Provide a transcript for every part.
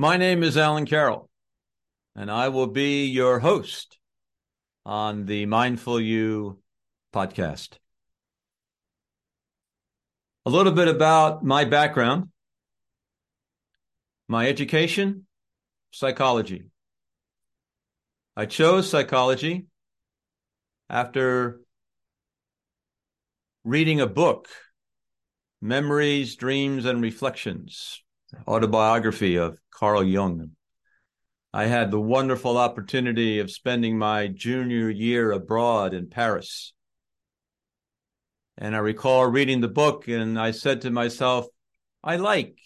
My name is Alan Carroll, and I will be your host on the Mindful You podcast. A little bit about my background my education, psychology. I chose psychology after reading a book, Memories, Dreams, and Reflections autobiography of Carl Jung. I had the wonderful opportunity of spending my junior year abroad in Paris. And I recall reading the book, and I said to myself, I like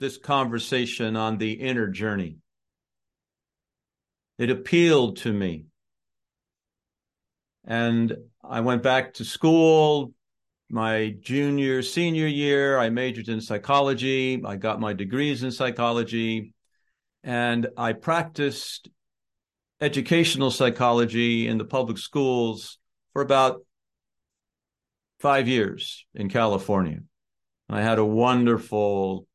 this conversation on the inner journey. It appealed to me. And I went back to school, my junior, senior year, I majored in psychology. I got my degrees in psychology. And I practiced educational psychology in the public schools for about five years in California. I had a wonderful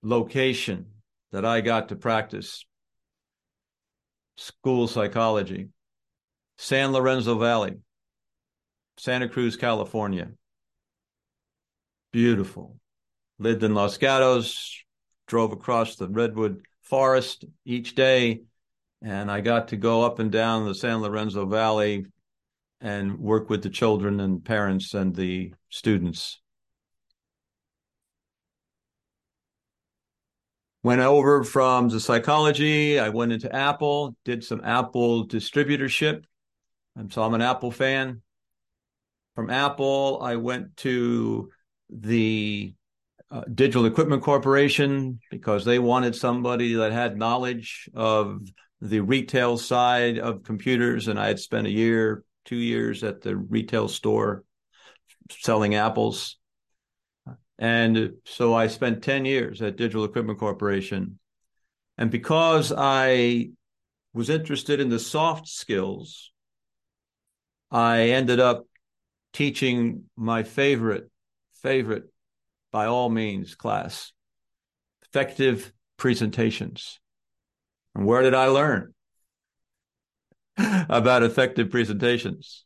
location that I got to practice school psychology, San Lorenzo Valley. Santa Cruz, California. Beautiful. Lived in Los Gatos, drove across the redwood forest each day, and I got to go up and down the San Lorenzo Valley and work with the children and parents and the students. Went over from the psychology. I went into Apple, did some Apple distributorship. So I'm an Apple fan from Apple. I went to the uh, Digital Equipment Corporation because they wanted somebody that had knowledge of the retail side of computers. And I had spent a year, two years at the retail store selling apples. And so I spent 10 years at Digital Equipment Corporation. And because I was interested in the soft skills, I ended up teaching my favorite, favorite, by all means, class, effective presentations. And where did I learn about effective presentations?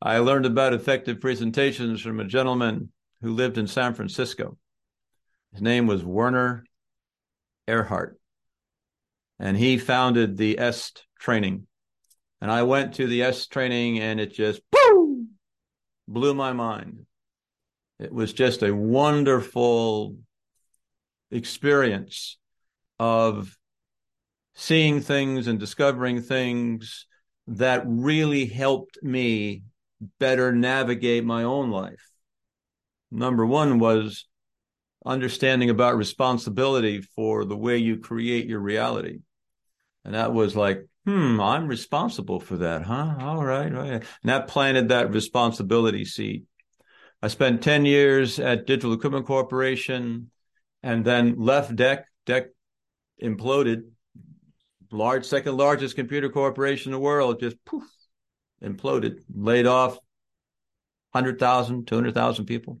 I learned about effective presentations from a gentleman who lived in San Francisco. His name was Werner Erhard, and he founded the EST training. And I went to the EST training, and it just blew my mind. It was just a wonderful experience of seeing things and discovering things that really helped me better navigate my own life. Number one was understanding about responsibility for the way you create your reality. And that was like, hmm, I'm responsible for that, huh? All right, right. And that planted that responsibility seed. I spent 10 years at Digital Equipment Corporation and then left DEC. DEC imploded. Large, second largest computer corporation in the world, just poof, imploded, laid off 100,000, 200,000 people.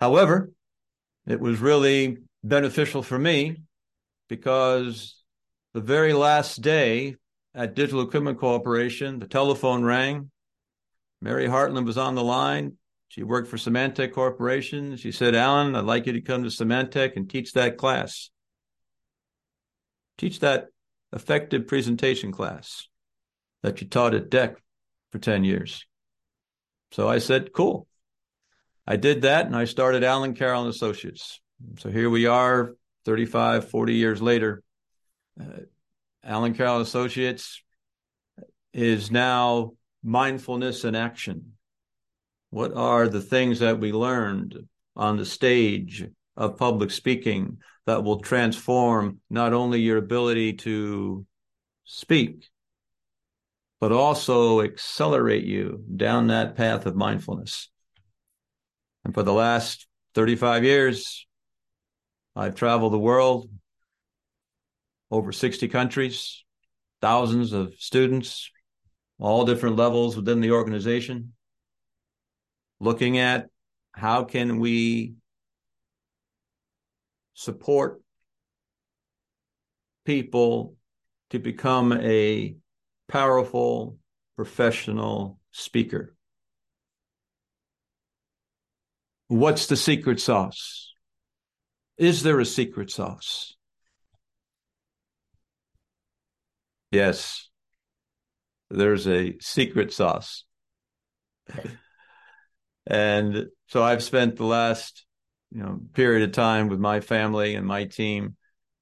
However, it was really beneficial for me because the very last day at Digital Equipment Corporation, the telephone rang. Mary Hartland was on the line. She worked for Symantec Corporation. She said, Alan, I'd like you to come to Symantec and teach that class. Teach that effective presentation class that you taught at DEC for 10 years. So I said, cool. I did that and I started Alan Carroll and Associates. So here we are 35, 40 years later uh, Alan Carroll Associates is now mindfulness in action. What are the things that we learned on the stage of public speaking that will transform not only your ability to speak, but also accelerate you down that path of mindfulness? And for the last 35 years, I've traveled the world, over 60 countries, thousands of students, all different levels within the organization, looking at how can we support people to become a powerful professional speaker. What's the secret sauce? Is there a secret sauce? Yes, there's a secret sauce. and so I've spent the last you know period of time with my family and my team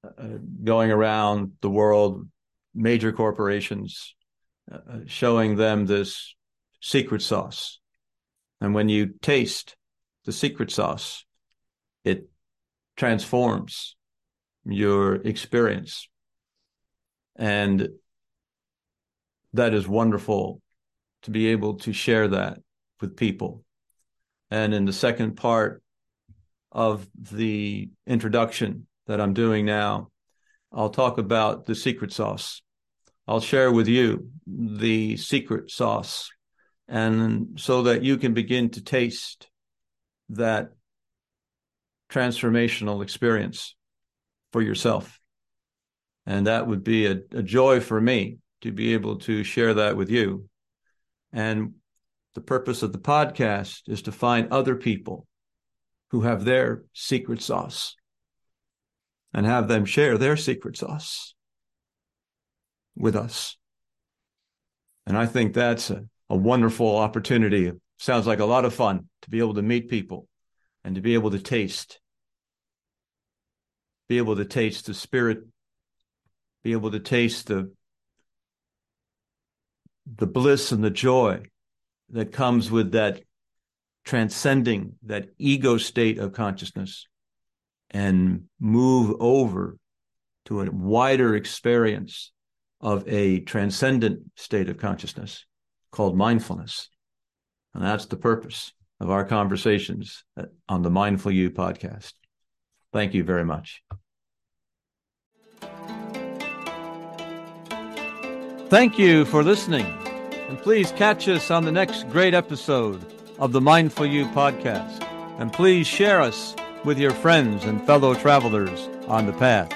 uh, going around the world major corporations uh, showing them this secret sauce. And when you taste the secret sauce it transforms your experience. And that is wonderful to be able to share that with people. And in the second part of the introduction that I'm doing now, I'll talk about the secret sauce. I'll share with you the secret sauce, and so that you can begin to taste that transformational experience for yourself. And that would be a, a joy for me to be able to share that with you. And the purpose of the podcast is to find other people who have their secret sauce and have them share their secret sauce with us. And I think that's a, a wonderful opportunity. It sounds like a lot of fun to be able to meet people and to be able to taste, be able to taste the spirit, be able to taste the the bliss and the joy that comes with that transcending that ego state of consciousness and move over to a wider experience of a transcendent state of consciousness called mindfulness. And that's the purpose of our conversations on the Mindful You podcast. Thank you very much. Thank you for listening. And please catch us on the next great episode of the Mindful You podcast. And please share us with your friends and fellow travelers on the path.